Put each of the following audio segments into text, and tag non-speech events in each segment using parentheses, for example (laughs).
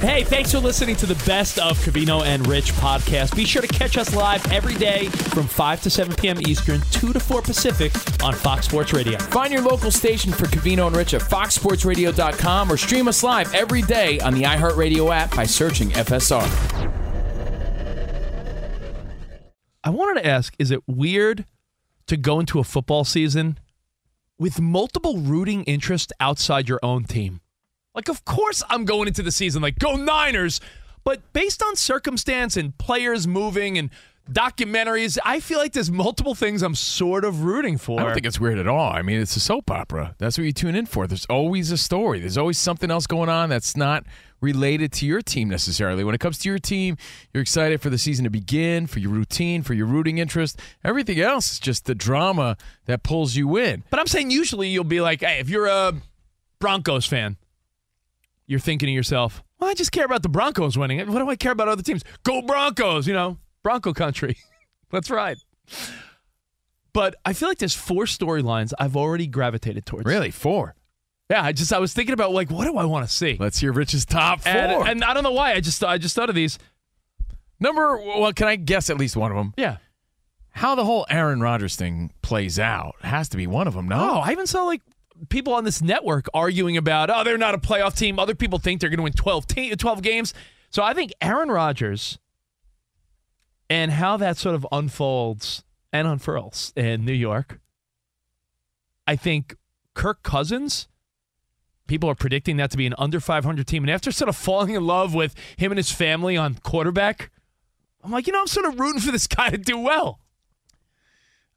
Hey, thanks for listening to the best of Covino and Rich podcast. Be sure to catch us live every day from 5 to 7 p.m. Eastern, 2 to 4 Pacific on Fox Sports Radio. Find your local station for Covino and Rich at foxsportsradio.com or stream us live every day on the iHeartRadio app by searching FSR. I wanted to ask is it weird to go into a football season with multiple rooting interests outside your own team? Like, of course, I'm going into the season like, go Niners. But based on circumstance and players moving and documentaries, I feel like there's multiple things I'm sort of rooting for. I don't think it's weird at all. I mean, it's a soap opera. That's what you tune in for. There's always a story. There's always something else going on that's not related to your team necessarily. When it comes to your team, you're excited for the season to begin, for your routine, for your rooting interest. Everything else is just the drama that pulls you in. But I'm saying usually you'll be like, hey, if you're a Broncos fan, you're thinking to yourself, well, I just care about the Broncos winning. What do I care about other teams? Go Broncos, you know, Bronco country. (laughs) That's right. But I feel like there's four storylines I've already gravitated towards. Really? Four? Yeah, I just I was thinking about like what do I want to see? Let's hear Rich's top four. And, and I don't know why. I just I just thought of these. Number well, can I guess at least one of them? Yeah. How the whole Aaron Rodgers thing plays out has to be one of them, no? Oh, I even saw like people on this network arguing about, oh, they're not a playoff team. Other people think they're going to win 12, te- 12 games. So I think Aaron Rodgers and how that sort of unfolds and unfurls in New York. I think Kirk Cousins, people are predicting that to be an under 500 team. And after sort of falling in love with him and his family on quarterback, I'm like, you know, I'm sort of rooting for this guy to do well.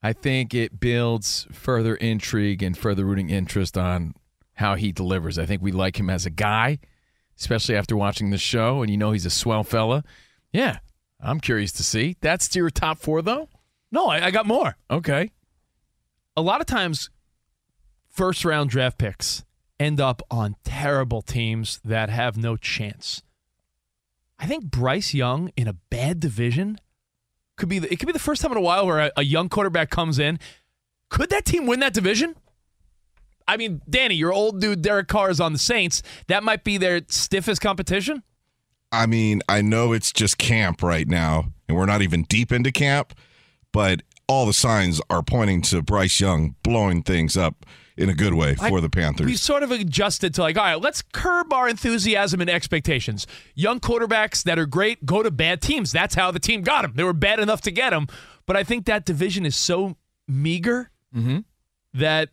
I think it builds further intrigue and further rooting interest on how he delivers. I think we like him as a guy, especially after watching the show, and you know he's a swell fella. Yeah, I'm curious to see. That's your top four, though? No, I, I got more. Okay. A lot of times, first round draft picks end up on terrible teams that have no chance. I think Bryce Young in a bad division could be the, it could be the first time in a while where a, a young quarterback comes in. Could that team win that division? I mean, Danny, your old dude Derek Carr is on the Saints. That might be their stiffest competition. I mean, I know it's just camp right now, and we're not even deep into camp, but all the signs are pointing to Bryce Young blowing things up in a good way for I, the Panthers. We sort of adjusted to like, all right, let's curb our enthusiasm and expectations. Young quarterbacks that are great go to bad teams. That's how the team got them. They were bad enough to get them. But I think that division is so meager mm-hmm. that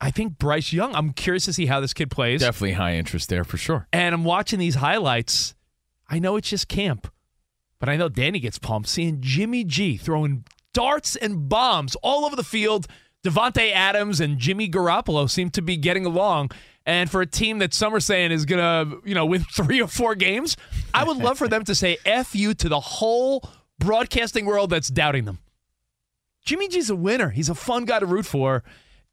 I think Bryce Young, I'm curious to see how this kid plays. Definitely high interest there for sure. And I'm watching these highlights. I know it's just camp, but I know Danny gets pumped seeing Jimmy G throwing darts and bombs all over the field – Davante Adams and Jimmy Garoppolo seem to be getting along. And for a team that some are saying is going to, you know, win (laughs) three or four games, I would love for them to say F you to the whole broadcasting world that's doubting them. Jimmy G's a winner. He's a fun guy to root for.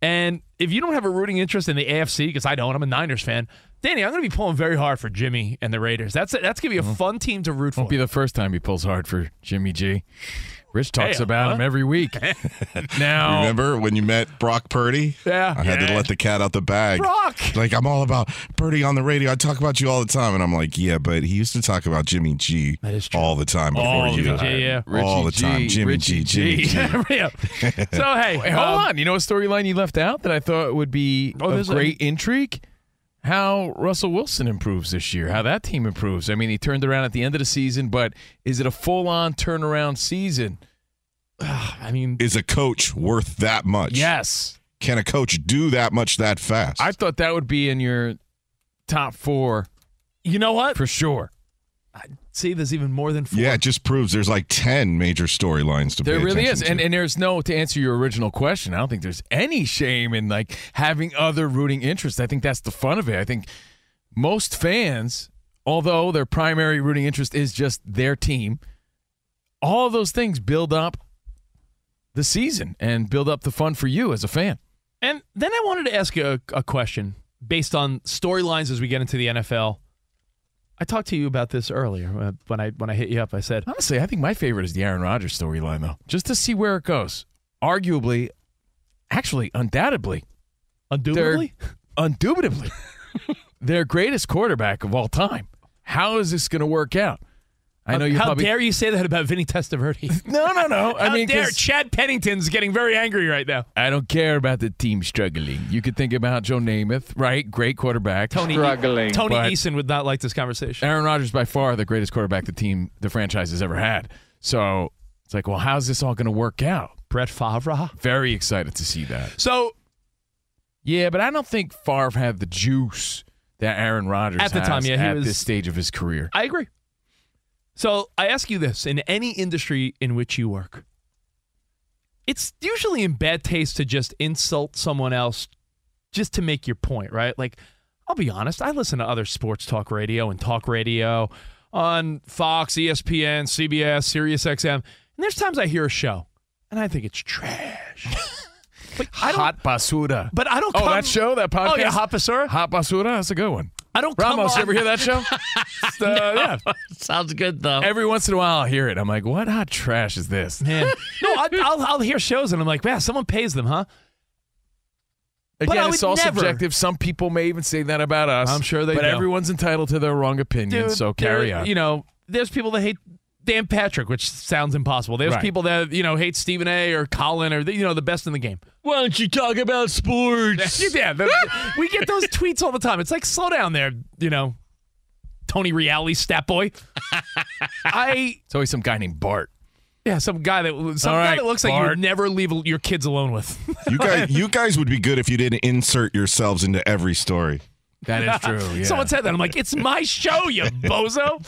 And if you don't have a rooting interest in the AFC, because I don't, I'm a Niners fan. Danny, I'm going to be pulling very hard for Jimmy and the Raiders. That's that's going to be a mm-hmm. fun team to root for. Won't be the first time he pulls hard for Jimmy G. Rich talks Hey, about huh? him every week. (laughs) now, Remember when you met Brock Purdy? Yeah. I had to let the cat out the bag. Brock! Like, I'm all about Purdy on the radio. I talk about you all the time. And I'm like, yeah, but he used to talk about Jimmy G That is true. all the time before Oh, you. Jimmy G, yeah. all the Richie time. G, Jimmy Richie G, Jimmy G. (laughs) G. So hey, Wait, hold um, on. You know a storyline you left out that I thought would be Oh, of there's a- great intrigue? How Russell Wilson improves this year, how that team improves. I mean, he turned around at the end of the season, but is it a full on turnaround season? I mean, Is a coach worth that much? Yes. Can a coach do that much that fast? I thought that would be in your top four you know what? for sure. See, there's even more than four. yeah, it just proves there's like 10 major storylines to There pay really is. to. And and there's no to answer your original question, I don't think there's any shame in like having other rooting interests. I think that's the fun of it. I think most fans, although their primary rooting interest is just their team, all of those things build up the season and build up the fun for you as a fan. And then I wanted to ask you a, a question based on storylines as we get into the NFL. I talked to you about this earlier uh, when I when I hit you up. I said, Honestly, I think my favorite is the Aaron Rodgers storyline though. Just to see where it goes. Arguably, actually, undoubtedly, undoubtedly, undoubtedly (laughs) their greatest quarterback of all time. How is this going to work out? I know you How probably dare you say that about Vinny Testaverde? (laughs) no, no, no. (laughs) I How mean, dare 'cause Chad Pennington's getting very angry right now. I don't care about the team struggling. You could think about Joe Namath, right? Great quarterback. Tony struggling. Tony Eason would not like this conversation. Aaron Rodgers by far the greatest quarterback the team, the franchise has ever had. So it's like, well, how's this all going to work out? Brett Favre. Very excited to see that. So Yeah, but I don't think Favre had the juice that Aaron Rodgers At the has time, yeah, he at was- this stage of his career. I agree. So I ask you this: in any industry in which you work, it's usually in bad taste to just insult someone else just to make your point, right? Like, I'll be honest, I listen to other sports talk radio and talk radio on Fox, ESPN, CBS, Sirius XM, and there's times I hear a show and I think it's trash. (laughs) but I don't. Hot basura. but I don't. Oh, that show, that podcast. Oh yeah, Hot Basura. Hot basura. That's a good one. I don't come Ramos, you ever hear that show? (laughs) Uh, (laughs) yeah. Sounds good though. Every once in a while, I'll hear it. I'm like, what hot trash is this? Man, (laughs) no, I, I'll, I'll hear shows and I'm like, man, someone pays them, huh? But Again, it's all never- subjective. Some people may even say that about us. I'm sure they But do. everyone's entitled to their wrong opinion, Dude, so carry on. You know, there's people that hate Dan Patrick, which sounds impossible. There's Right. people that you know hate Stephen A. or Colin or you know the best in the game. Why don't you talk about sports? (laughs) yeah, the- we get those (laughs) tweets all the time. It's like slow down there, you know. Tony Reale, stat boy. I (laughs) it's always some guy named Bart. yeah, some guy that some All guy that looks like you would never leave your kids alone with. you guys, you guys would be good if you didn't insert yourselves into every story. That is (laughs) true. Yeah. Someone said that. I'm like, it's my show, you bozo.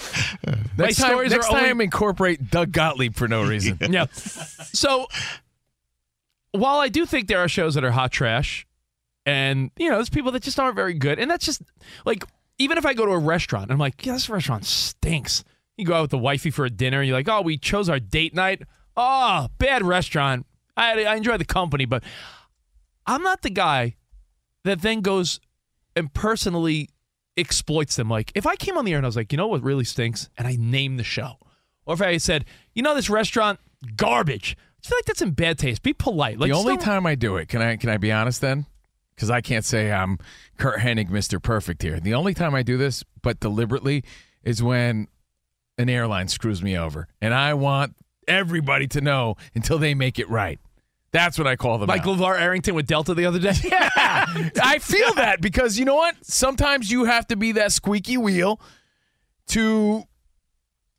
(laughs) my next time, next are only- time incorporate Doug Gottlieb for no reason. (laughs) yeah. So while I do think there are shows that are hot trash, and you know, there's people that just aren't very good, and that's just like even if I go to a restaurant, I'm like, yeah, this restaurant stinks. You go out with the wifey for a dinner, and you're like, oh, we chose our date night. Oh, bad restaurant. I, I enjoy the company, but I'm not the guy that then goes and personally exploits them. Like if I came on the air and I was like, you know what really stinks, and I named the show, or if I said, you know, this restaurant garbage. I feel like that's in bad taste. Be polite. Like the only time I do it, can I can I be honest then? Because I can't say I'm Kurt Hennig, Mr. Perfect here. The only time I do this, but deliberately, is when an airline screws me over, and I want everybody to know until they make it right. That's what I call them. like out. LeVar Arrington with Delta the other day. (laughs) Yeah. I feel that because you know what? Sometimes you have to be that squeaky wheel to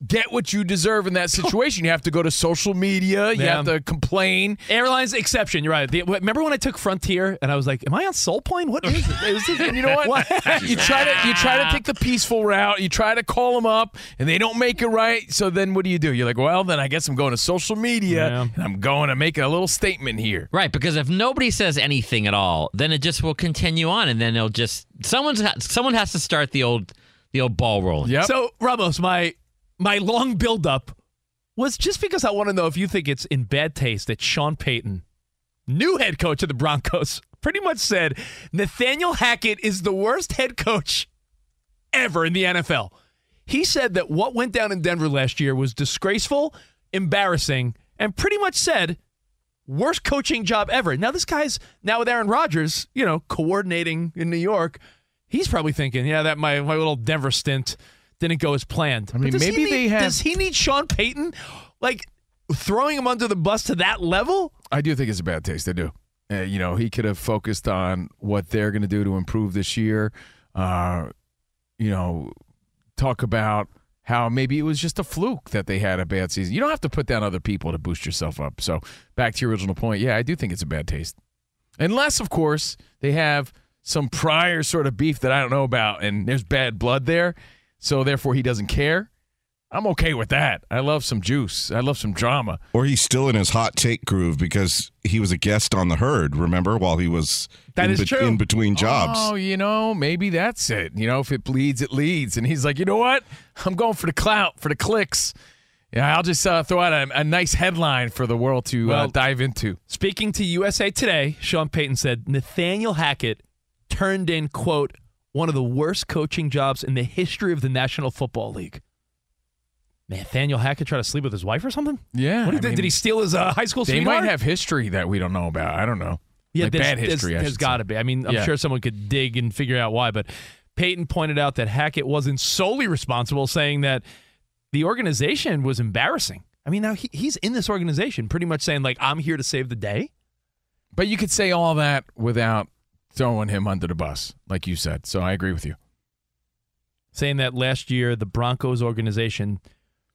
get what you deserve in that situation. You have to go to social media. You Yeah. have to complain. Airlines exception. You're right. The- remember when I took Frontier and I was like, "Am I on Soul Plane? What is it?" Is this- you know what? (laughs) you try to you try to (laughs) take the peaceful route. You try to call them up, and they don't make it right. So then, what do you do? You're like, well, then I guess I'm going to social media, Yeah. and I'm going to make a little statement here. Right, because if nobody says anything at all, then it just will continue on, and then it'll just someone's someone has to start the old the old ball rolling. Yep. So Ramos, my my long buildup was just because I want to know if you think it's in bad taste that Sean Payton, new head coach of the Broncos, pretty much said Nathaniel Hackett is the worst head coach ever in the NFL. He said that what went down in Denver last year was disgraceful, embarrassing, and pretty much said worst coaching job ever. Now this guy's now with Aaron Rodgers, you know, coordinating in New York. He's probably thinking, yeah, that my my little Denver stint didn't go as planned. I mean, maybe need- they have- Does he need Sean Payton, like throwing him under the bus to that level? I do think it's a bad taste. I do. Uh, you know, he could have focused on what they're going to do to improve this year. Uh, you know, talk about how maybe it was just a fluke that they had a bad season. You don't have to put down other people to boost yourself up. So, back to your original point, yeah, I do think it's a bad taste. Unless, of course, they have some prior sort of beef that I don't know about and there's bad blood there. So, therefore, he doesn't care. I'm okay with that. I love some juice. I love some drama. Or he's still in his hot take groove because he was a guest on the herd, remember, while he was That in, is true. in between jobs. Oh, you know, maybe that's it. You know, if it bleeds, it leads. And he's like, you know what? I'm going for the clout, for the clicks. Yeah, I'll just uh, throw out a, a nice headline for the world to uh, dive into. Speaking to USA Today, Sean Payton said Nathaniel Hackett turned in, quote, one of the worst coaching jobs in the history of the National Football League. Nathaniel Hackett tried to sleep with his wife or something? Yeah, What I did, did he steal his uh, high school They sweetheart? might have history that we don't know about. I don't know. like bad history. There's, I there's should got to be. I mean, I'm Yeah. sure someone could dig and figure out why, but Payton pointed out that Hackett wasn't solely responsible, saying that the organization was embarrassing. I mean, now he, he's in this organization, pretty much saying like, "I'm here to save the day." But you could say all that without throwing him under the bus, like you said. So I agree with you. saying that last year the Broncos organization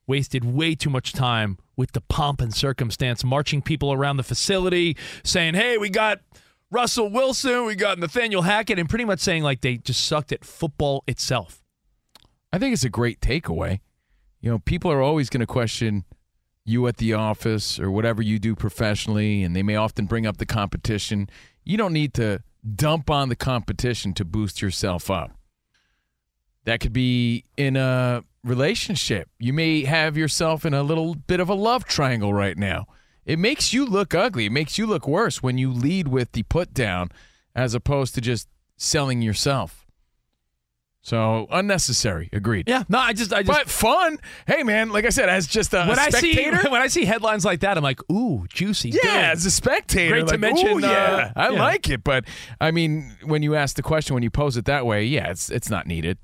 wasted way too much time with the pomp and circumstance, marching people around the facility, saying, "Hey, we got Russell Wilson, we got Nathaniel Hackett," and pretty much saying like they just sucked at football itself. I think it's a great takeaway. You know, people are always going to question you at the office or whatever you do professionally, and they may often bring up the competition. You don't need to dump on the competition to boost yourself up. That could be in a relationship. You may have yourself in a little bit of a love triangle right now. It makes you look ugly. It makes you look worse when you lead with the put down as opposed to just selling yourself. So unnecessary. Agreed. Yeah, no, I just, I just. But fun. Hey, man, like I said, as just a when I see spectator. (laughs) when I see headlines like that, I'm like, "Ooh, juicy." yeah, good. as a spectator. Great to mention, ooh, yeah, uh, I yeah. like it. But I mean, when you ask the question, when you pose it that way, yeah, it's it's not needed.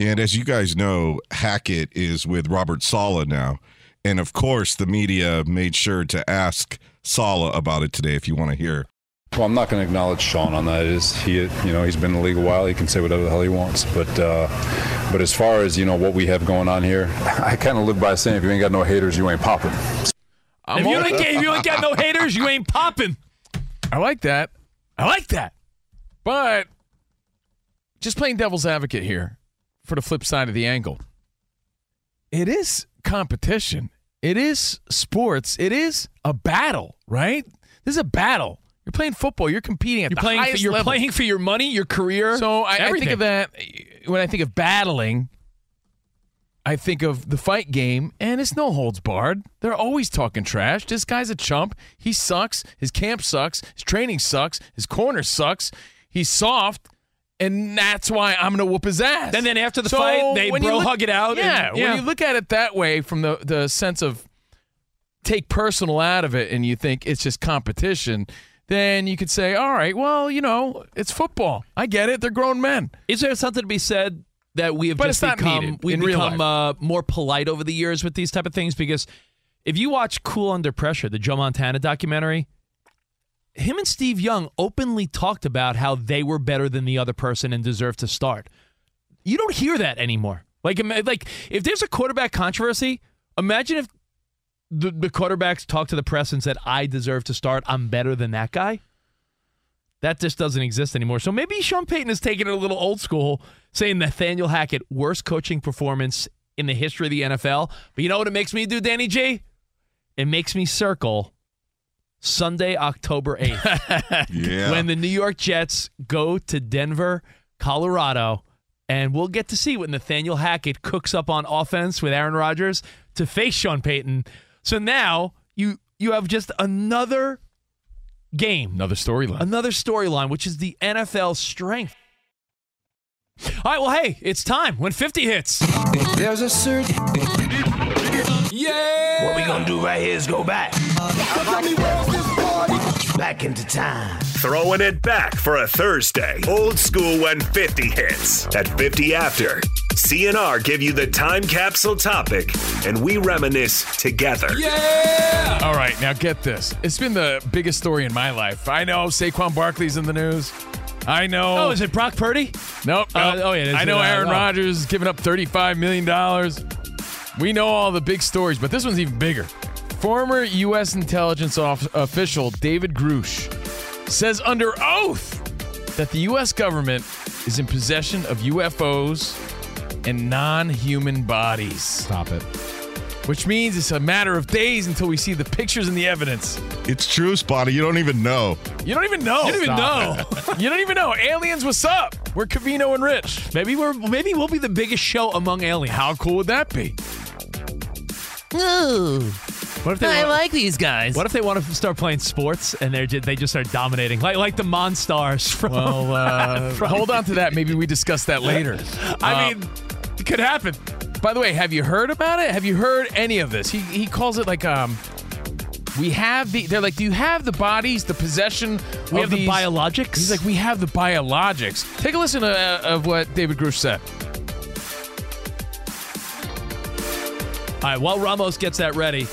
And as you guys know, Hackett is with Robert Saleh now. And of course, the media made sure to ask Saleh about it today if you want to hear. Well, I'm not going to acknowledge Sean on that. It is he, you know, he's been in the league a while. He can say whatever the hell he wants. But, uh, but as far as you know, what we have going on here, (laughs) I kind of live by saying, if you ain't got no haters, you ain't popping. I'm if you ain't, if you ain't got no haters, you ain't popping. I like that. I like that. But just playing devil's advocate here for the flip side of the angle. It is competition. It is sports. It is a battle, right? This is a battle. You're playing football. You're competing at You're the playing. For, you're level. playing for your money, your career. So I, I think of that when I think of battling. I think of the fight game, and it's no holds barred. They're always talking trash. This guy's a chump. He sucks. His camp sucks. His training sucks. His corner sucks. He's soft, and that's why I'm gonna whoop his ass. And then after the So fight, they bro look- hug it out. Yeah, and, yeah. when you look at it that way, from the the sense of take personal out of it, and you think it's just competition. Then you could say, all right, well, you know, it's football. I get it. They're grown men. Is there something to be said that we have But just become we've become uh, more polite over the years with these type of things? Because if you watch Cool Under Pressure, the Joe Montana documentary, him and Steve Young openly talked about how they were better than the other person and deserved to start. You don't hear that anymore. Like, like if there's a quarterback controversy, imagine if the, the quarterbacks talked to the press and said, "I deserve to start. I'm better than that guy." That just doesn't exist anymore. So maybe Sean Payton is taking it a little old school, saying Nathaniel Hackett, worst coaching performance in the history of the NFL. But you know what it makes me do, Danny G? It makes me circle Sunday, October 8th, (laughs) Yeah. when the New York Jets go to Denver, Colorado, And we'll get to see what Nathaniel Hackett cooks up on offense with Aaron Rodgers to face Sean Payton. So now you you have just another game, Another storyline. another storyline, which is the NFL strength. All right, well, hey, it's time when 50 hits. There's a certain. Yeah! What we gonna do right here is go back. Back into time. Throwing it back for a Thursday. Old school when 50 hits. At 50 after, CNR give you the time capsule topic, and we reminisce together. Yeah! All right, now get this. It's been the biggest story in my life. I know Saquon Barkley's in the news. I know. Oh, is it Brock Purdy? Nope. Uh, oh, yeah. I know Uh, Aaron oh. Rodgers is giving up $35 million. We know all the big stories, but this one's even bigger. Former U.S. intelligence off- official David Grusch says under oath that the U.S. government is in possession of UFOs and non human bodies. Stop it. Which means it's a matter of days until we see the pictures and the evidence. It's true, Spotty. You don't even know. You don't even know. You don't even know. (laughs) you don't even know. Aliens, what's up? We're Covino and Rich. Maybe we're maybe we'll be the biggest show among aliens. How cool would that be? What if they I want, like these guys. What if they want to start playing sports and they they just start dominating, like like the Monstars (laughs) from? Well, uh, from- hold on to that. Maybe we discuss that later. (laughs) I Uh, mean, it (laughs) could happen. by the way, have you heard about it? Have you heard any of this? He he calls it like um. We have the. They're like, do you have the bodies, the possession? We of have the biologics. He's like, we have the biologics. Take a listen to, uh, of what David Grusch said. All right, while Ramos gets that ready,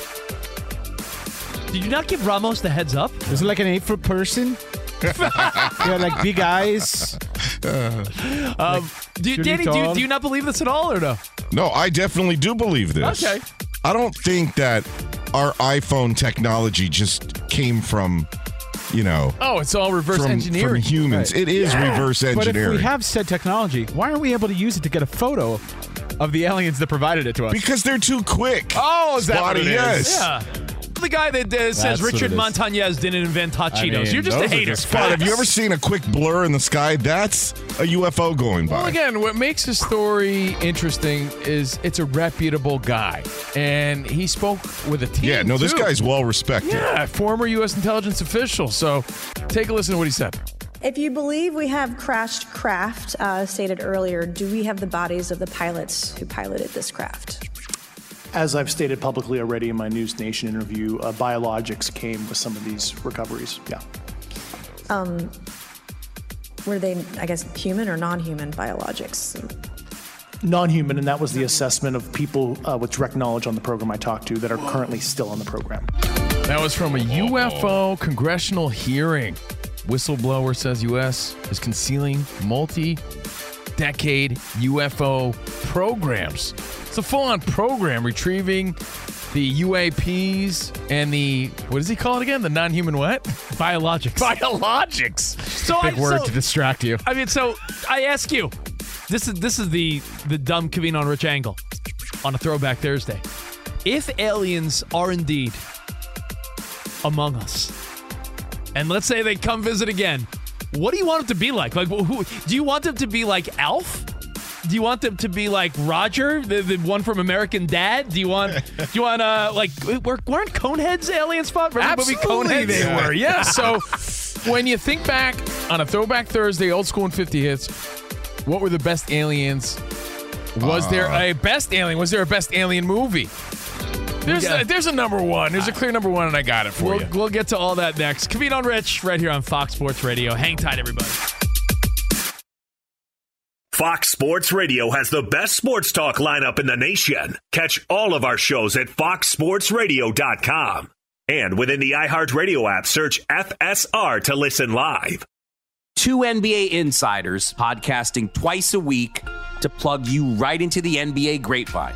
did you not give Ramos the heads up? Is it like an eight foot person? (laughs) yeah, like big eyes. Um, do Danny, do you, do you not believe this at all, or no? No, I definitely do believe this. Okay. I don't think that our iPhone technology just came from, you know, Oh, it's all reverse from, from engineering. humans. It is reverse engineering. But if we have said technology, why aren't we able to use it to get a photo of the aliens that provided it to us? because they're too quick. oh, is that what it is? yes. Yeah. The guy that uh, says That's Richard it is. Montañez didn't invent hot I Cheetos. mean, You're just a hater. just Spot, have you ever seen a quick blur in the sky? That's a UFO going by. Well, again, what makes the story interesting is it's a reputable guy, and he spoke with a team. yeah, no, this too. guy's well respected. yeah, former U.S. intelligence official. So, take a listen to what he said. If you believe we have crashed craft, uh, stated earlier, do we have the bodies of the pilots who piloted this craft? As I've stated publicly already in my News Nation interview, uh, biologics came with some of these recoveries. Yeah. Were they, I guess, human or non human biologics? Non human, and that was the assessment of people uh, with direct knowledge on the program I talked to that are currently still on the program. That was from a UFO congressional hearing. Whistleblower says U.S. is concealing multi-decade UFO programs. It's a full-on program retrieving the UAPs and the what does he call it again? The non-human what? (laughs) Biologics. Biologics. so Big I, word so- to distract you. I mean, so I ask you, this is this is the the dumb Covino on Rich angle on a Throwback Thursday. If aliens are indeed among us, and let's say they come visit again, what do you want them to be like? Like, who, do you want them to be like Alf? Do you want them to be like Roger, the, the one from American Dad? Do you want? do you want uh like were, weren't Coneheads aliens fought? Remember the movie Absolutely, Coneheads? they were. Yeah. So when you think back on a Throwback Thursday, old school and 50 hits, what were the best aliens? Was there a best alien? Was there a best alien movie? There's Yeah. a, there's a number one. There's a ah. clear number one, and I got it for We'll, you. we'll get to all that next. Covino on Rich, right here on Fox Sports Radio. Hang tight, everybody. Fox Sports Radio has the best sports talk lineup in the nation. Catch all of our shows at foxsportsradio.com. And within the iHeartRadio app, search FSR to listen live. Two NBA insiders podcasting twice a week to plug you right into the NBA grapevine.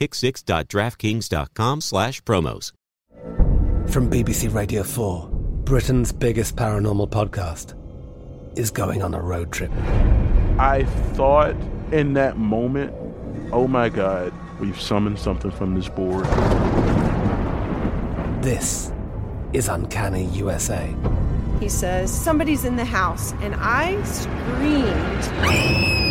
pick6.draftkings.com slash promos. From BBC Radio 4, Britain's biggest paranormal podcast is going on a road trip. I thought in that moment, oh my God, we've summoned something from this board. This is Uncanny USA. He says, Somebody's in the house, and I screamed.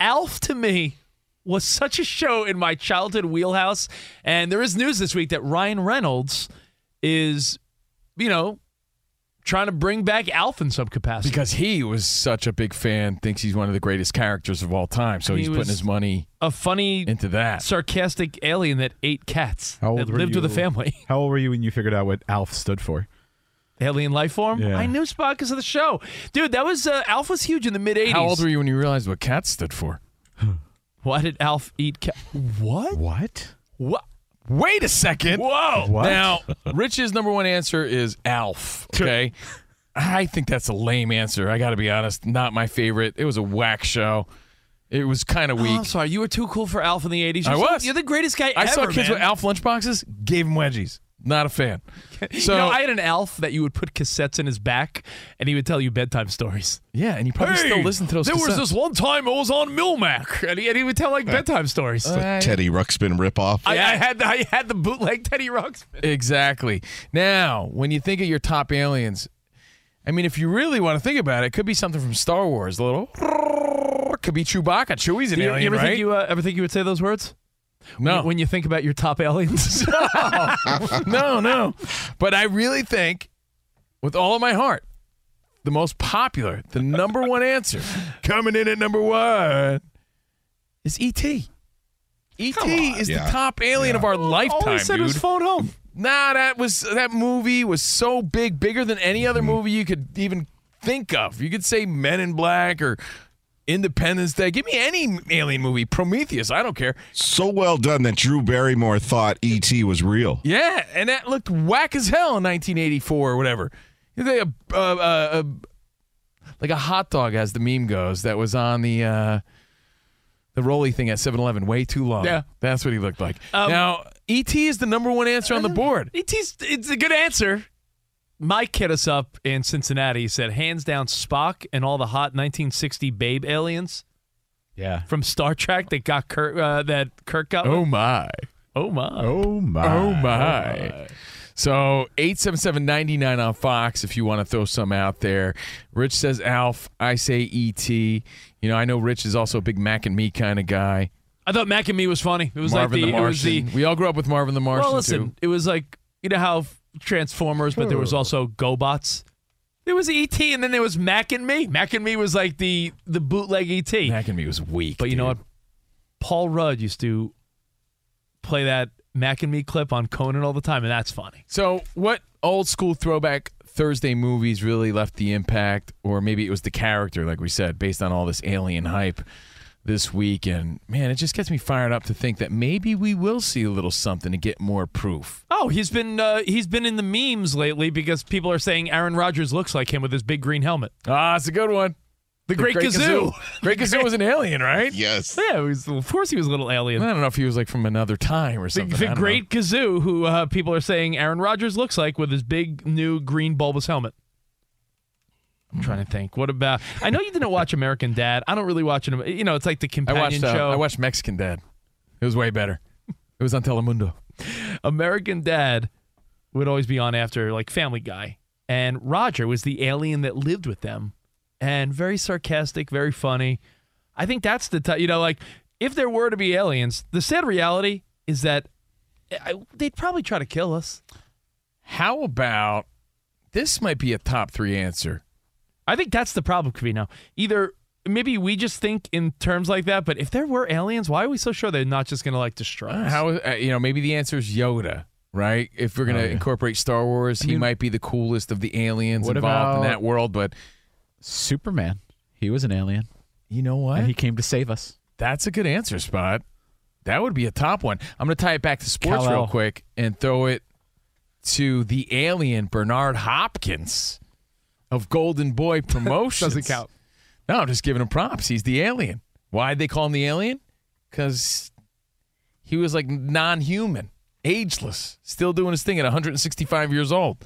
Alf to me was such a show in my childhood wheelhouse. And there is news this week that Ryan Reynolds is, you know, trying to bring back Alf in some capacity. Because he was such a big fan, thinks he's one of the greatest characters of all time. So He he's putting his money a funny into that. sarcastic alien that ate cats How old that were lived you? with a family. (laughs) How old were you when you figured out what ALF stood for? Alien life form. Yeah. I knew Spot because of the show, dude. That was uh, Alf was huge in the mid '80s. How old were you when you realized what cat stood for? Why did Alf eat cat? What? What? What? Wait a second. Whoa. What? Now, Rich's number one answer is Alf. Okay. I think that's a lame answer. I got to be honest. Not my favorite. It was a whack show. It was kind of Oh, weak. I'm sorry. You were too cool for Alf in the '80s. You're I so- was. You're the greatest guy I ever. saw kids man. with Alf lunchboxes, gave them wedgies. Not a fan. (laughs) So you know, I had an elf that you would put cassettes in his back, and he would tell you bedtime stories. yeah, and you probably still listen to those. Stories. There was this one time I was on Milmac, and he, and he would tell like bedtime stories. Uh, Teddy Ruxpin ripoff. I, I had the, I had the bootleg Teddy Ruxpin. Exactly. Now, when you think of your top aliens, I mean, if you really want to think about it, it could be something from Star Wars. A little. (laughs) Could be Chewbacca. Chewie's an you, alien, you ever right? think you uh, ever think you would say those words? No. When, when you think about your top aliens. (laughs) no, no. But I really think, with all of my heart, the most popular, the number one answer, coming in at number one, is E.T. E.T. is Yeah. the top alien of our lifetime, All he said dude. was phone home. Nah, that was that movie was so big, bigger than any other mm-hmm. movie you could even think of. You could say Men in Black or Independence Day. Give me any alien movie. Prometheus. I don't care. So well done that Drew Barrymore thought E.T. was real. Yeah, and that looked whack as hell in 1984 or whatever. You think a, uh, uh, uh, like a hot dog, as the meme goes, that was on the uh, the rolly thing at 7-Eleven way too long. Yeah. that's what he looked like. Um, now, ET is the number one answer on the board. ET's it's a good answer. Mike hit us up in Cincinnati. He said, hands down, Spock and all the hot 1960 Babe aliens. Yeah. From Star Trek that got Kirk, uh, that Kirk got. Oh with. my. Oh my. Oh my. Oh my. So 877-99 on Fox if you want to throw some out there. Rich says Alf. I say ET. You know, I know Rich is also a big Mac and Me kind of guy. I thought Mac and Me was funny. It was Marvin like the, the it was the we all grew up with Marvin the Martian well, listen, too. it was like you know how Transformers, but there was also GoBots. There was ET, and then there was Mac and Me. Mac and Me was like the the bootleg ET. Mac and Me was weak. But you know what? Paul Rudd used to play that Mac and Me clip on Conan all the time, and that's funny. So, what old school throwback Thursday movies really left the impact, or maybe it was the character, like we said, based on all this alien hype this week? And man, it just gets me fired up to think that maybe we will see a little something to get more proof. Oh, he's been uh, he's been in the memes lately because people are saying Aaron Rodgers looks like him with his big green helmet. Ah, it's a good one. The, Great, Kazoo. Great Kazoo (laughs) was an alien, right? Yes. Yeah, it was, of course he was a little alien. I don't know if he was like from another time or something. I the don't Great Kazoo, who uh, people are saying Aaron Rodgers looks like with his big new green bulbous helmet. I'm trying to think. What about? I know you didn't watch American Dad. I don't really watch it. You know, it's like the I companion watched. Uh, show. I watched Mexican Dad. It was way better. It was on Telemundo. American Dad would always be on after like Family Guy, and Roger was the alien that lived with them, and very sarcastic, very funny. I think that's the t- you know like if there were to be aliens, the sad reality is that I, they'd probably try to kill us. How about this? Might be a top three answer. I think that's the problem, Covino. Either maybe we just think in terms like that, but if there were aliens, why are we so sure they're not just going to like destroy us? How uh, you know? Maybe the answer is Yoda, right? If we're gonna Oh, yeah. incorporate Star Wars, he mean- might be the coolest of the aliens What involved in that world. But Superman. He was an alien. you know what? And he came to save us. That's a good answer, Spot. That would be a top one. I'm going to tie it back to sports real Kal-El. quick and throw it to the alien Bernard Hopkins of Golden Boy (laughs) Promotions. Doesn't count. No, I'm just giving him props. He's the alien. Why'd they call him the alien? Because he was like non human, ageless, still doing his thing at 165 years old.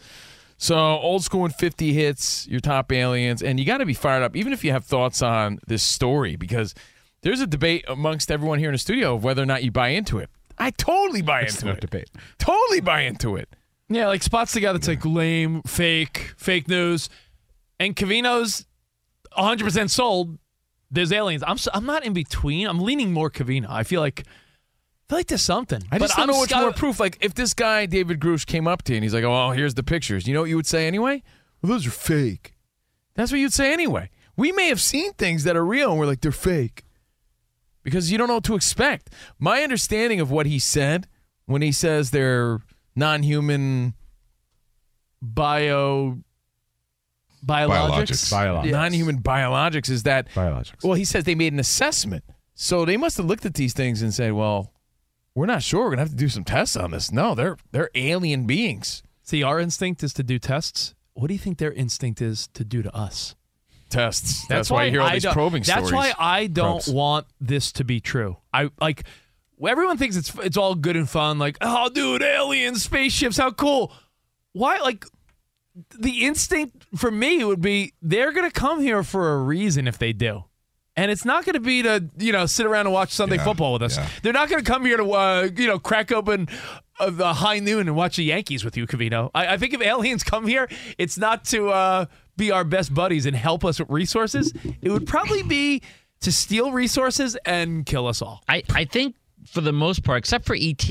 So old school and 50 hits, your top aliens, and you got to be fired up, even if you have thoughts on this story, because there's a debate amongst everyone here in the studio of whether or not you buy into it. I totally buy into no it. debate. Totally buy into it. Yeah, like spots the guy that's like lame, fake, fake news, and Covino's 100 percent sold. There's aliens. I'm s- I'm not in between. I'm leaning more Cavino. I feel like I feel like there's something. I just But don't know I'm which sc- more proof. Like, if this guy David Grusch came up to you and he's like, "Oh, here's the pictures," you know what you would say anyway? Well, those are fake. That's what you'd say anyway. We may have seen things that are real, and we're like, they're fake because you don't know what to expect. My understanding of what he said when he says they're non-human bio biologics. Biologics. non-human biologics is that Biologics. well he says they made an assessment so they must have looked at these things and said well we're not sure we're gonna have to do some tests on this no they're they're alien beings See, our instinct is to do tests. What do you think their instinct is to do to us? tests that's, why, you hear all I these probing That's stories That's why I don't Probes. want this to be true. I like everyone thinks it's it's all good and fun. Like, oh, dude, aliens, spaceships, how cool. Why? Like, the instinct for me would be they're gonna come here for a reason if they do. And it's not going to be to you know sit around and watch Sunday Yeah, football with us. yeah. They're not going to come here to uh, you know crack open uh, the high noon and watch the Yankees with you, Covino. I, I think if aliens come here, it's not to uh, be our best buddies and help us with resources. It would probably be to steal resources and kill us all. I, I think for the most part, except for ET,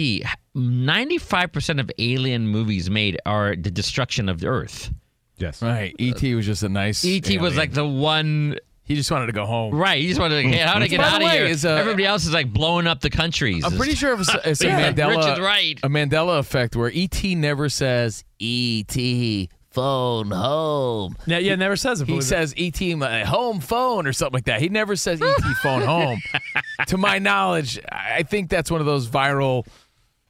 95% of alien movies made are the destruction of the Earth. Yes. right et was just a nice ET was like the one. he just wanted to go home Right, He just wanted to get how to get By the out of way, here. is, uh, Everybody else is like blowing up the countries. I'm pretty sure it's, it's a (laughs) Yeah, Mandela Rich is right. a Mandela effect where ET never says ET phone home. Yeah, yeah, never says it. He believe it. says ET my home phone or something like that. He never says ET phone home. (laughs) To my knowledge, I think that's one of those viral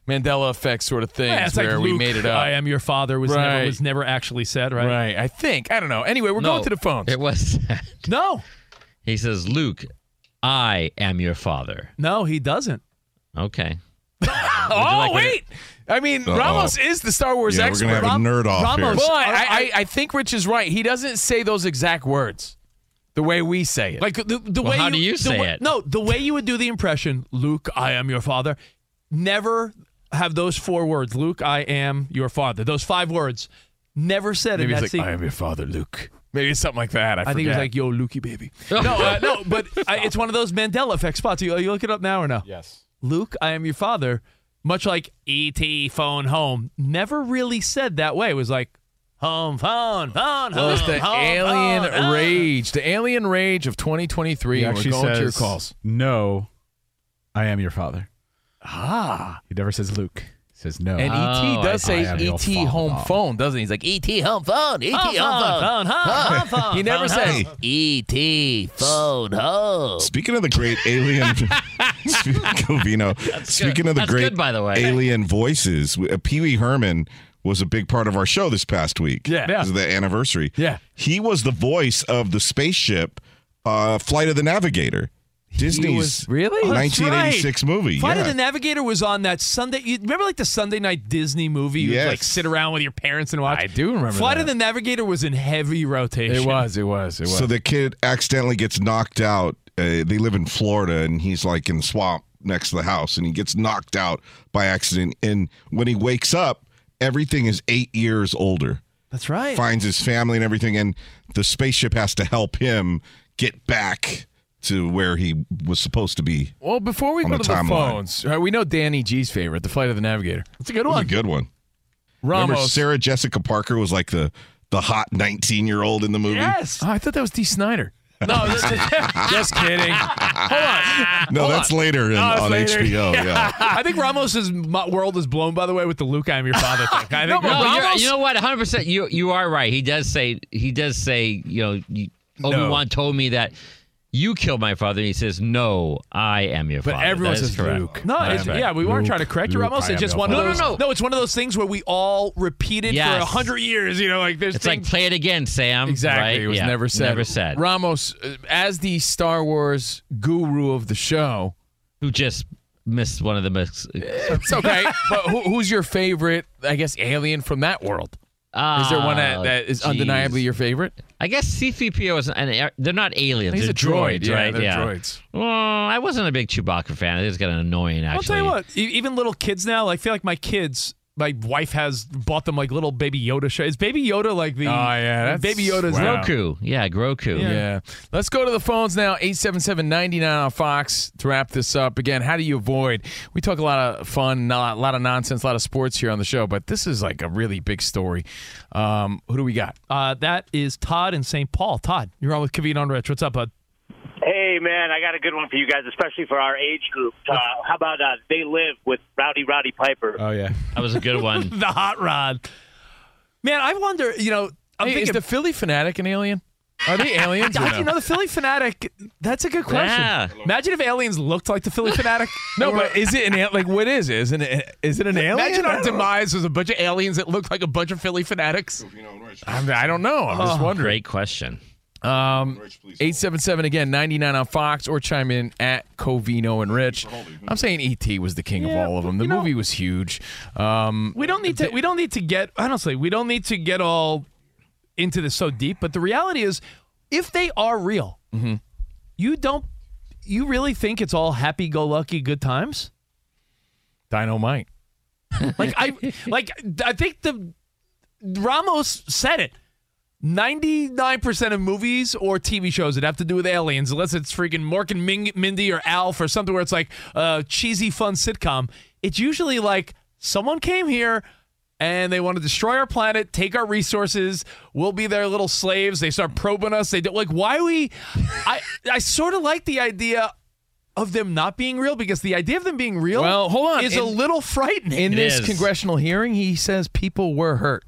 Mandela effect sort of things Yeah, it's where like we Luke, made it up. I am your father was never was never actually said, right? right. I think. I don't know. Anyway, we're No, going to the phones. It was. No. he says, Luke, I am your father. No, he doesn't. Okay. (laughs) oh like me to- oh, wait, I mean Uh-oh. Ramos is the Star Wars Yeah, we're expert. gonna have a nerd off here. But I, I, I think Rich is right. He doesn't say those exact words the way we say it. Like the, the Well, way how you, do you the say way- it? No, the way you would do the impression, Luke, I am your father. Never have those four words, Luke, I am your father. Those five words, never said Maybe in it's that like, scene. I am your father, Luke. Maybe it's something like that. I, I think it was like, "Yo, Lukey, baby." (laughs) no, uh, no, but I, it's one of those Mandela effect spots. You, you look it up now or no? Yes. Luke, I am your father. Much like E.T. phone home, never really said that way. It was like home, phone, phone, Well, home, it's the home, alien phone, home. rage, the alien rage of 2023. He and we're actually going to your says, calls. No, I am your father. Ah. He never says Luke. He says no. And Oh, ET does I say am ET home father. phone, doesn't he? He's like ET home phone, ET Home home phone, phone. phone, home, home phone, He never phone, says home. ET phone home. Speaking of the great alien, (laughs) Covino. Speaking of the That's great good, by the way. alien voices, uh, Pee Wee Herman was a big part of our show this past week. Yeah. yeah. the anniversary. Yeah. he was the voice of the spaceship, uh, Flight of the Navigator, Disney's was- really? Oh, that's 1986 movie. Flight yeah. of the Navigator was on that Sunday. You remember like the Sunday night Disney movie? You would, like sit around with your parents and watch. I do remember Flight that. of the Navigator was in heavy rotation. It was, it was, it was. So the kid accidentally gets knocked out. Uh, they live in Florida, and he's like in the swamp next to the house, and he gets knocked out by accident. And when he wakes up, everything is eight years older. That's right. Finds his family and everything, and the spaceship has to help him get back to where he was supposed to be. well, before we on go the to the timeline. phones, uh, we know Danny G's favorite, the Flight of the Navigator. That's a good It was one. a good one. Remember Ramos. Sarah Jessica Parker was like the the hot 19 year old in the movie. Yes. Oh, I thought that was D. Snyder. (laughs) No, this (laughs) Just kidding. Hold on. No, Hold that's on. later in, it's on later. HBO. (laughs) Yeah. I think Ramos's mo- world is blown. By the way, with the Luke, I am your father thing. I think No, you're- Ramos- you know what? 100. percent You you are right. He does say he does say you know you, Obi Wan told me that you killed my father. And he says no, I am your But father. everyone says correct. Luke. No, it's, right. yeah, we weren't Luke, trying to correct you, Ramos. I It's just your one of those. No, no, no. it's one of those things where we all repeated Yes. for a hundred years. You know, like there's It's like play it again, Sam. Exactly. Right? It was Yeah, never said. Never said. Ramos, uh, as the Star Wars guru of the show, Who just missed one of the mis- (laughs) it's okay. but who, who's your favorite, I guess, alien from that world? Is there one that, Ah, that is geez. undeniably your favorite? I guess C-3PO is an. They're not aliens. He's they're a droid, droids, yeah, right? they're yeah. droids. Well, I wasn't a big Chewbacca fan. It is kind of annoying, actually. I'll tell you what. Even little kids now, I feel like my kids. My wife has bought them like little Baby Yoda. Sh- is Baby Yoda like the? Oh, yeah, that's- Baby Yoda's wow. Grogu. Yeah, Grogu. Yeah. Let's go to the phones now. 877-99 on Fox to wrap this up. Again, how do you avoid? We talk a lot of fun, a lot, a lot of nonsense, a lot of sports here on the show, but this is like a really big story. Um, who do we got? Uh, that is Todd in St. Paul. Todd, you're on with Covino and Rich. What's up, bud? Hey, man, I got a good one for you guys, especially for our age group. Uh, how about uh, They Live with Rowdy Roddy Piper? Oh yeah. That was a good one. (laughs) the hot rod. Man, I wonder. You know, I'm Hey, thinking. is the Phillie Phanatic an alien? Are they aliens? or I- no? You know, the Phillie Phanatic. That's a good question. Yeah. Imagine if aliens looked like the Phillie Phanatic. (laughs) no, but is it an al- like what is it? Is it a- is it an alien? Imagine I our don't know. demise was a bunch of aliens that looked like a bunch of Phillie Phanatics. I'm- I don't know. I'm just Oh. wondering. Great question. Um, 877 again, 99 on Fox, or chime in at Covino and Rich. I'm saying E.T. was the king Yeah, of all of them. The you know- movie was huge. Um, We don't need to. We don't need to get. Honestly, we don't need to get all into this so deep. But the reality is, if they are real, Mm-hmm. you don't. You really think it's all happy-go-lucky, good times? Dynamite. Like I, like I think the Ramos said it. 99% of movies or TV shows that have to do with aliens, unless it's freaking Mork and Ming- Mindy or Alf or something where it's like a cheesy, fun sitcom, it's usually like someone came here and they want to destroy our planet, take our resources. We'll be their little slaves. They start probing us. They do like why we. I I sort of like the idea of them not being real because the idea of them being real Well, hold on. is a little frightening. In It this is. congressional hearing, he says people were hurt.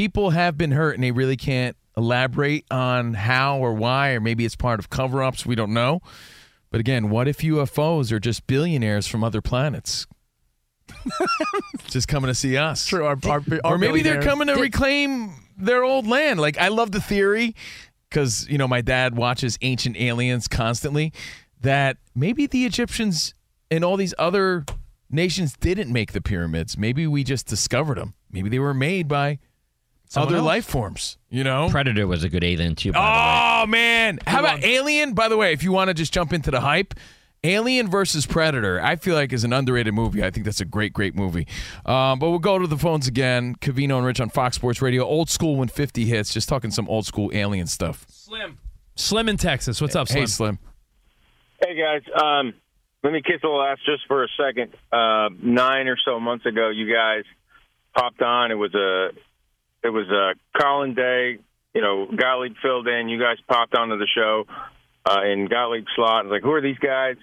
People have been hurt, and they really can't elaborate on how or why, or maybe it's part of cover ups. We don't know. But again, what if UFOs are just billionaires from other planets? (laughs) just coming to see us. True, our, our, or maybe they're coming to reclaim their old land. Like I love the theory because you know my dad watches Ancient Aliens constantly. that maybe the Egyptians and all these other nations didn't make the pyramids. Maybe we just discovered them. Maybe they were made by Someone other else. life forms. You know, Predator was a good alien too. By the way. Oh man! How about Alien? By the way, if you want to just jump into the hype, Alien versus Predator, I feel like is an underrated movie. I think that's a great, great movie. Um, but we'll go to the phones again. Covino and Rich on Fox Sports Radio. Old school when 50 hits. Just talking some old school Alien stuff. Slim. Slim in Texas. What's up, Slim? Hey, Slim. Hey guys, um, let me kiss a little ass just for a second. Uh, nine or so months ago, you guys popped on. It was a it was a Colin Day. You know, Gottlieb filled in. You guys popped onto the show uh, in Gottlieb slot. I was like, who are these guys?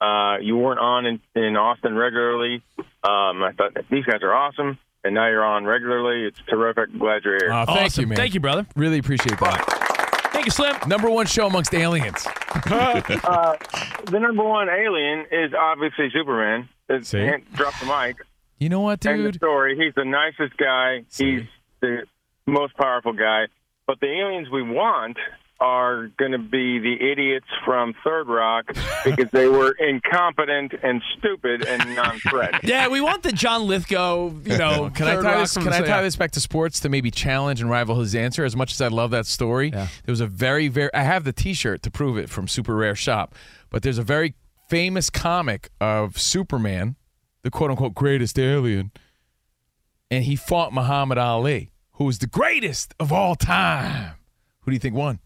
Uh, you weren't on in, in Austin regularly. Um, I thought these guys are awesome, and now you're on regularly. It's terrific. Glad you're here. Oh, thank you, man. Thank you, brother. Really appreciate that. Thank you, Slim. Number one show amongst aliens. (laughs) uh, the number one alien is obviously Superman. It's, See? can't drop the mic. You know what, End of dude? story. He's the nicest guy. He's the most powerful guy. But the aliens we want are going to be the idiots from Third Rock (laughs) because they were incompetent and stupid and non-threat. (laughs) Yeah, we want the John Lithgow, you know. can I tie Rock this? Can I tie this back to sports to maybe challenge and rival his answer? As much as I love that story, there was a very, very. I have the T-shirt to prove it from Super Rare Shop, but there's a very famous comic of Superman, the quote unquote greatest alien, and he fought Muhammad Ali, who was the greatest of all time. Who do you think won?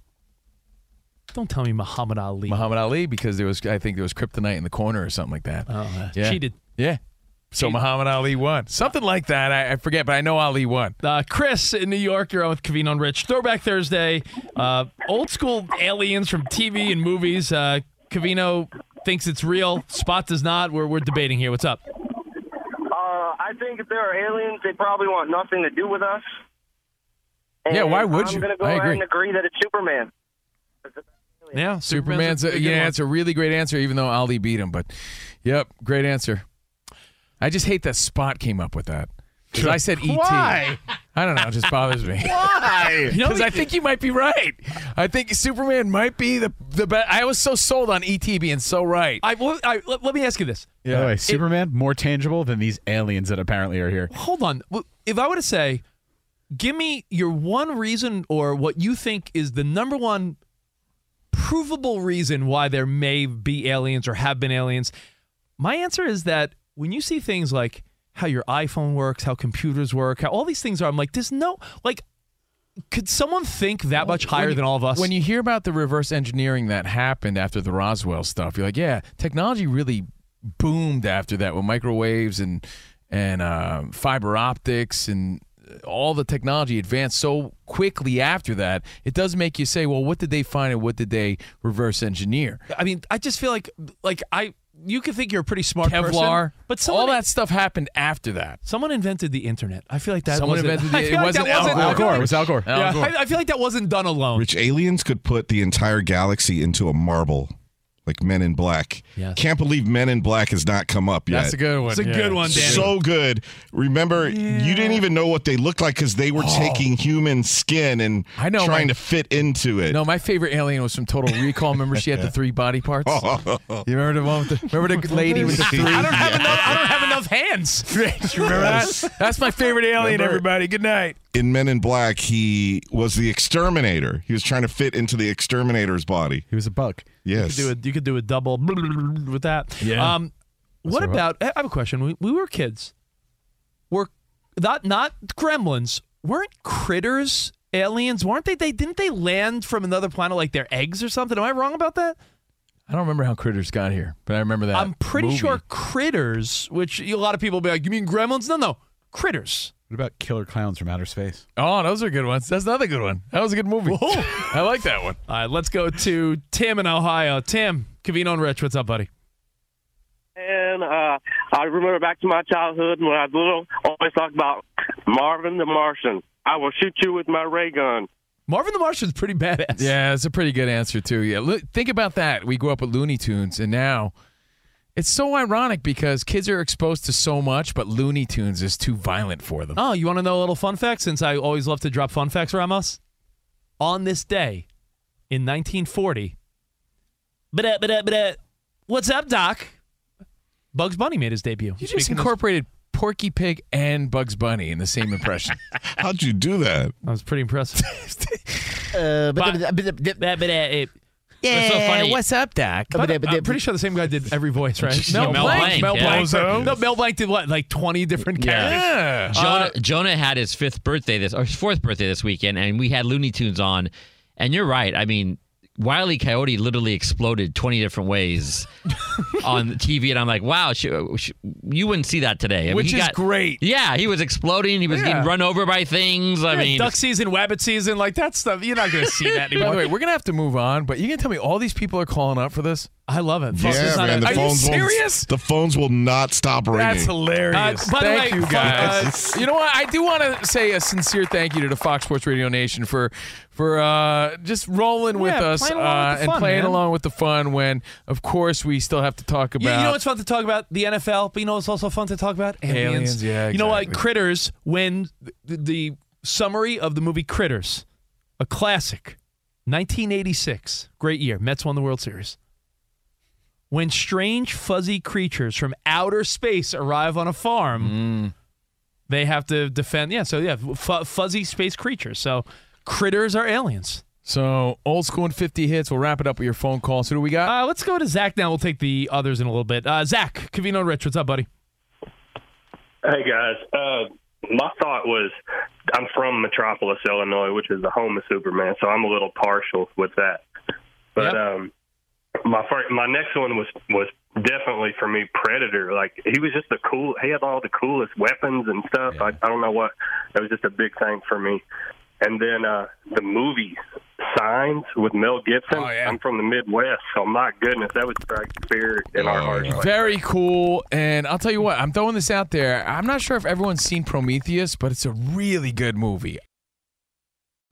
Don't tell me Muhammad Ali. Muhammad Ali, because there was, I think there was kryptonite in the corner or something like that. Oh, yeah. cheated. Yeah. So Muhammad Ali won. Something like that. I, I forget, but I know Ali won. Uh, Chris in New York, you're on with Covino and Rich. Throwback Thursday. Uh, old school aliens from TV and movies. Uh, Covino thinks it's real. Spot does not. We're, we're debating here. What's up? Uh, I think if there are aliens, they probably want nothing to do with us. Yeah, why would I'm you? gonna go I ahead agree. and agree that it's Superman. Yeah, Superman's, a, yeah, it's a really great answer, even though Ali beat him. But, yep, great answer. I just hate that Spot came up with that. Because I said ET. Why? I don't know. It just bothers me. Why? (laughs) Because I think you might be right. I think Superman might be the the best. I was so sold on ET being so right. I, well, I, let, let me ask you this. By the way, Superman more tangible than these aliens that apparently are here. Hold on. Well, If I were to say, give me your one reason or what you think is the number one provable reason why there may be aliens or have been aliens, my answer is that when you see things like how your iPhone works, how computers work, how all these things are, I'm like, there's no, like, could someone think that much higher When- than all of us? When you hear about the reverse engineering that happened after the Roswell stuff, you're like, yeah, technology really boomed after that with microwaves and and uh, fiber optics and all the technology advanced so quickly after that. It does make you say, well, what did they find and what did they reverse engineer? I mean, I just feel like, like I, you could think you're a pretty smart Kevlar, person, but someone, all that stuff happened after that. Someone invented the internet. I feel like that Someone wasn't, invented the- (laughs) I feel it like wasn't that Al wasn't Gore. I feel It was Al Gore. Al Yeah, Gore. I, I feel like that wasn't done alone. Which aliens could put the entire galaxy into a marble, like Men in Black. Yes. Can't believe Men in Black has not come up yet. That's a good one. It's a yeah. good one, Danny. So good. Remember, you didn't even know what they looked like because they were oh. taking human skin and I know, trying my- to fit into it. No, my favorite alien was from Total Recall. Remember, she had the (laughs) three body parts. Oh. You remember the one? With the, remember the lady with the (laughs) three? I don't have (laughs) enough. I don't have enough hands. you remember that? That's my favorite alien. Remember- Everybody, good night. In Men in Black, he was the exterminator. He was trying to fit into the exterminator's body. He was a bug. You Yes. could do a, you could do a double (laughs) with that. Yeah. Um, what about? I have a question. We, we were kids. Were not not gremlins? Weren't critters aliens? Weren't they? They didn't they land from another planet like their eggs or something? Am I wrong about that? I don't remember how critters got here, but I remember that. I'm pretty movie. sure critters, which a lot of people will be like, you mean gremlins? No, no, critters. What about killer clowns from outer space? Oh, those are good ones. That's another good one. That was a good movie. (laughs) I like that one. All right, let's go to Tim in Ohio. Tim, Covino and Rich, what's up, buddy? And uh, I remember back to my childhood when I was little, always talk about Marvin the Martian. I will shoot you with my ray gun. Marvin the Martian's pretty badass. Yeah, it's a pretty good answer too. Yeah, Look, think about that. We grew up with Looney Tunes, and now it's so ironic because kids are exposed to so much, but Looney Tunes is too violent for them. Oh, you want to know a little fun fact? Since I always love to drop fun facts, Ramos. On this day, in 1940, ba-da, ba-da, ba-da, What's up, Doc? Bugs Bunny made his debut. You just Speaking of- incorporated Porky Pig and Bugs Bunny in the same impression. (laughs) How'd you do that? That was pretty impressive. uh, But- yeah, so funny. what's up, Doc? But I'm pretty sure the same guy did every voice, right? Yeah, (laughs) Mel Blanc, Mel yeah. Blanc. No, Mel Blanc did what? Like 20 different characters. Yeah. Jonah, Uh, Jonah had his fifth birthday this or his fourth birthday this weekend, and we had Looney Tunes on. And you're right. I mean, Wiley Coyote literally exploded 20 different ways (laughs) on TV, and I'm like, wow, sh- sh- you wouldn't see that today. I mean, Which he is got- great. Yeah, he was exploding. He was Yeah. getting run over by things. I Yeah, mean, duck season, wabbit season, like that stuff. You're not going to see that (laughs) By anymore. the way, we're gonna have to move on, but you can tell me all these people are calling up for this. I love it. Yeah, It's not man. The Are you phones serious? Won't, the phones will not stop ringing. That's hilarious. Uh, by the way, you fun- guys. you know what? I do want to say a sincere thank you to the Fox Sports Radio Nation for for uh, just rolling with us playing along with uh, and fun, playing man. along with the fun. When of course we still have to talk You, about. you know what's fun to talk about? The NFL, but you know what's also fun to talk about? Aliens. Aliens, yeah, You know what? Critters, when the, the summary of the movie Critters, a classic, 1986, great year. Mets won the World Series. When strange, fuzzy creatures from outer space arrive on a farm, Mm. they have to defend. Yeah, so yeah, fu- fuzzy space creatures. So critters are aliens. So old school and 50 hits. We'll wrap it up with your phone calls. Who do we got? Uh, let's go to Zach now. We'll take the others in a little bit. Uh, Zach, Covino and Rich, what's up, buddy? Hey guys, uh, my thought was I'm from Metropolis, Illinois, which is the home of Superman, so I'm a little partial with that. But um, my first, my next one was was definitely for me Predator. Like he was just the cool. He had all the coolest weapons and stuff. I, I don't know what. It was just a big thing for me. And then uh, the movie Signs with Mel Gibson. I'm from the Midwest, so my goodness, that would strike fear in our hearts. Very cool. And I'll tell you what, I'm throwing this out there. I'm not sure if everyone's seen Prometheus, but it's a really good movie.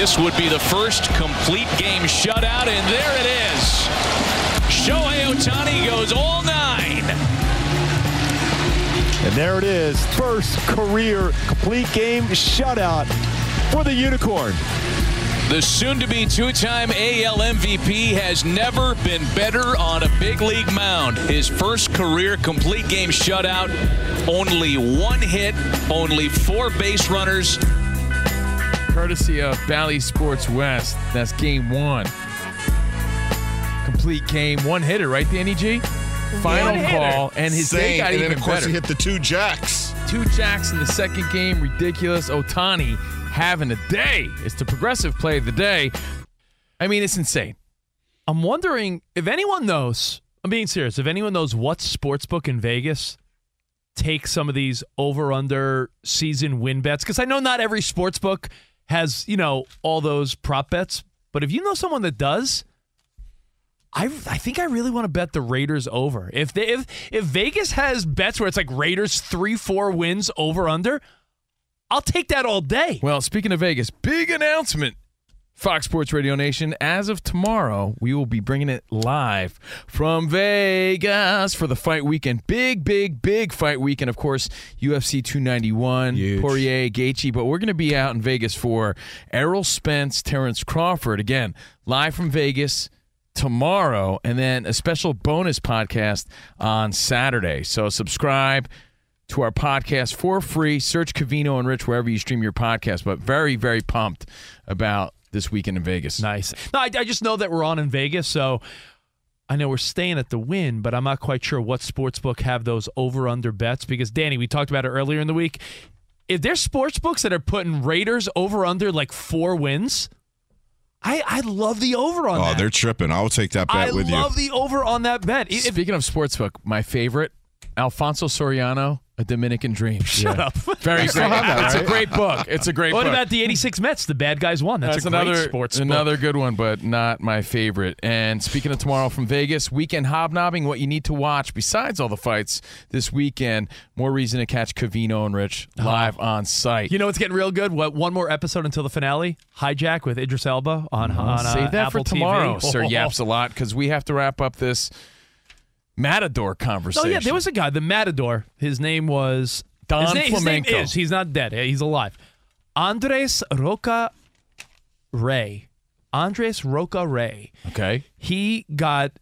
This would be the first complete game shutout, and there it is. Shohei Ohtani goes all nine. And there it is. First career complete game shutout for the Unicorn. The soon to be two time AL MVP has never been better on a big league mound. His first career complete game shutout, only one hit, only four base runners. Courtesy of Bally Sports West. That's game one. Complete game, one hitter, right, Danny G? Final One call, hitter. and his day got and then, even of course, better. he hit the two jacks. Two jacks in the second game, ridiculous. Ohtani having a day. It's the progressive play of the day. I mean, it's insane. I'm wondering if anyone knows. I'm being serious. If anyone knows what sportsbook in Vegas takes some of these over under season win bets, because I know not every sportsbook has you know all those prop bets, but if you know someone that does, I I think I really want to bet the Raiders over. If they, if if Vegas has bets where it's like Raiders three four wins over under, I'll take that all day. Well, speaking of Vegas, big announcement. Fox Sports Radio Nation, as of tomorrow, we will be bringing it live from Vegas for the fight weekend. Big, big, big fight weekend. Of course, UFC 291, Huge. Poirier, Gaethje, but we're going to be out in Vegas for Errol Spence, Terrence Crawford. Again, live from Vegas tomorrow, and then a special bonus podcast on Saturday. So subscribe to our podcast for free. Search Covino and Rich wherever you stream your podcast. But very, very pumped about this weekend in Vegas. Nice. No, I, I just know that we're on in Vegas, so I know we're staying at the Wynn, but I'm not quite sure what sportsbook have those over under bets because Danny, we talked about it earlier in the week. If there's sportsbooks that are putting Raiders over under like four wins, I I love the over on that. Oh, that. they're tripping. I will take that bet I with you. I love the over on that bet. If- Speaking of sportsbook, my favorite, Alfonso Soriano, A Dominican Dream. Shut up. (laughs) Very great. that, It's a great book. It's a great what book. about the 86 Mets? The bad guys won. That's, That's, another sports book. another good one, but not my favorite. And speaking of tomorrow from Vegas, weekend hobnobbing, what you need to watch besides all the fights this weekend. More reason to catch Covino and Rich live on site. You know what's getting real good? What one more episode until the finale? Hijack with Idris Elba on, on uh, Save that Apple for tomorrow, TV. Sir (laughs) Yaps a lot, because we have to wrap up this Matador conversation. Oh yeah, there was a guy, the Matador. His name was Don his name, his name is. He's not dead. He's alive. Andres Roca Rey. Andres Roca Rey. Okay. He got.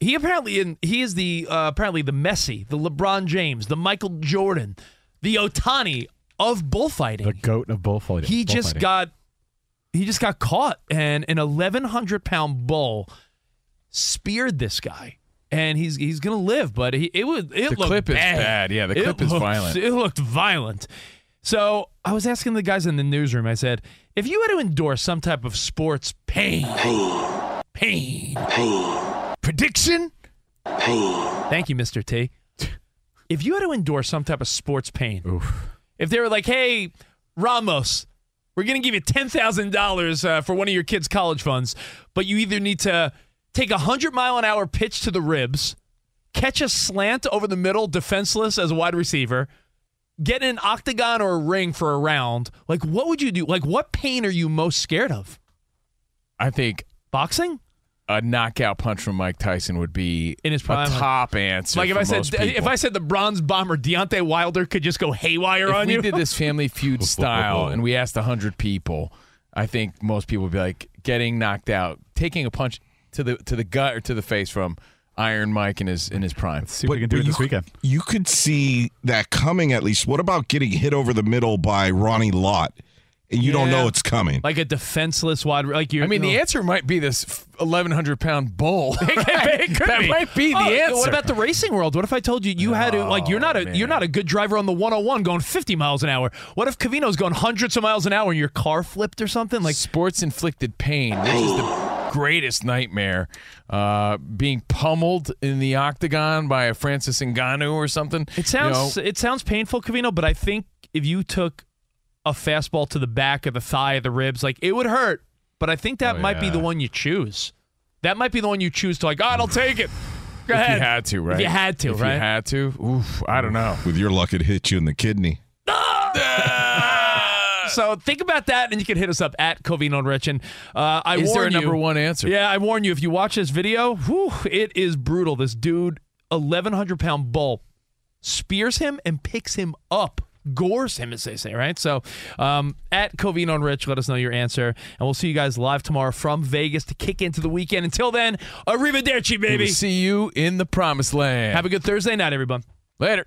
He apparently in. He is the uh, apparently the Messi, the LeBron James, the Michael Jordan, the Ohtani of bullfighting. The goat of bullfighting. he just got he just got caught and an 1100 pound bull speared this guy and he's he's gonna live but he it was it The looked clip is bad. bad. Yeah, the clip is looked- violent. it looked violent so i was asking the guys in the newsroom i said if you had to endorse some type of sports pain pain pain pain. prediction pain thank you mr t if you had to endorse some type of sports pain if they were like hey ramos we're going to give you $10,000 uh, for one of your kids' college funds, but you either need to take a 100 mile an hour pitch to the ribs, catch a slant over the middle, defenseless as a wide receiver, get in an octagon or a ring for a round. Like, what would you do? Like, what pain are you most scared of? I think boxing. A knockout punch from Mike Tyson would be in his prime. a top answer. Like if I said most if. I said the bronze bomber Deontay Wilder could just go haywire if on we you. We did this Family (laughs) Feud style and we asked hundred people, I think most people would be like getting knocked out, taking a punch to the to the gut or to the face from Iron Mike in his in his prime. Let's See if we can do it this weekend. You could see that coming at least. What about getting hit over the middle by Ronnie Lott? And you don't know it's coming. like a defenseless wide. Like you. I mean, the answer might be this eleven hundred pound bull. (laughs) it could that be. might be the Oh, answer. What about the racing world? What if I told you you had to like you're not a man. you're not a good driver on the 101 going 50 miles an hour. What if Covino's going hundreds of miles an hour and your car flipped or something? Like sports inflicted pain, which is the greatest nightmare. Uh, being pummeled in the octagon by a Francis Ngannou or something. it sounds it sounds painful, Covino, but I think if you took a fastball to the back of the thigh of the ribs, like it would hurt. But I think that Oh, might be the one you choose. That might be the one you choose to like. God, I'll take it. Go if ahead. you had to, right? If you had to, If right? you had to, oof, I don't know. With your luck, it hit you in the kidney. So think about that, and you can hit us up at Covino and Rich. And uh, I Is there warn a you, number one answer? Yeah, I warn you. If you watch this video, whew, it is brutal. This dude, eleven hundred pound bull, spears him and picks him up, gores him, as they say. Right. So um, at Covino and Rich, let us know your answer, and we'll see you guys live tomorrow from Vegas to kick into the weekend. Until then, arrivederci, baby. will see you in the promised land. Have a good Thursday night, everyone. Later.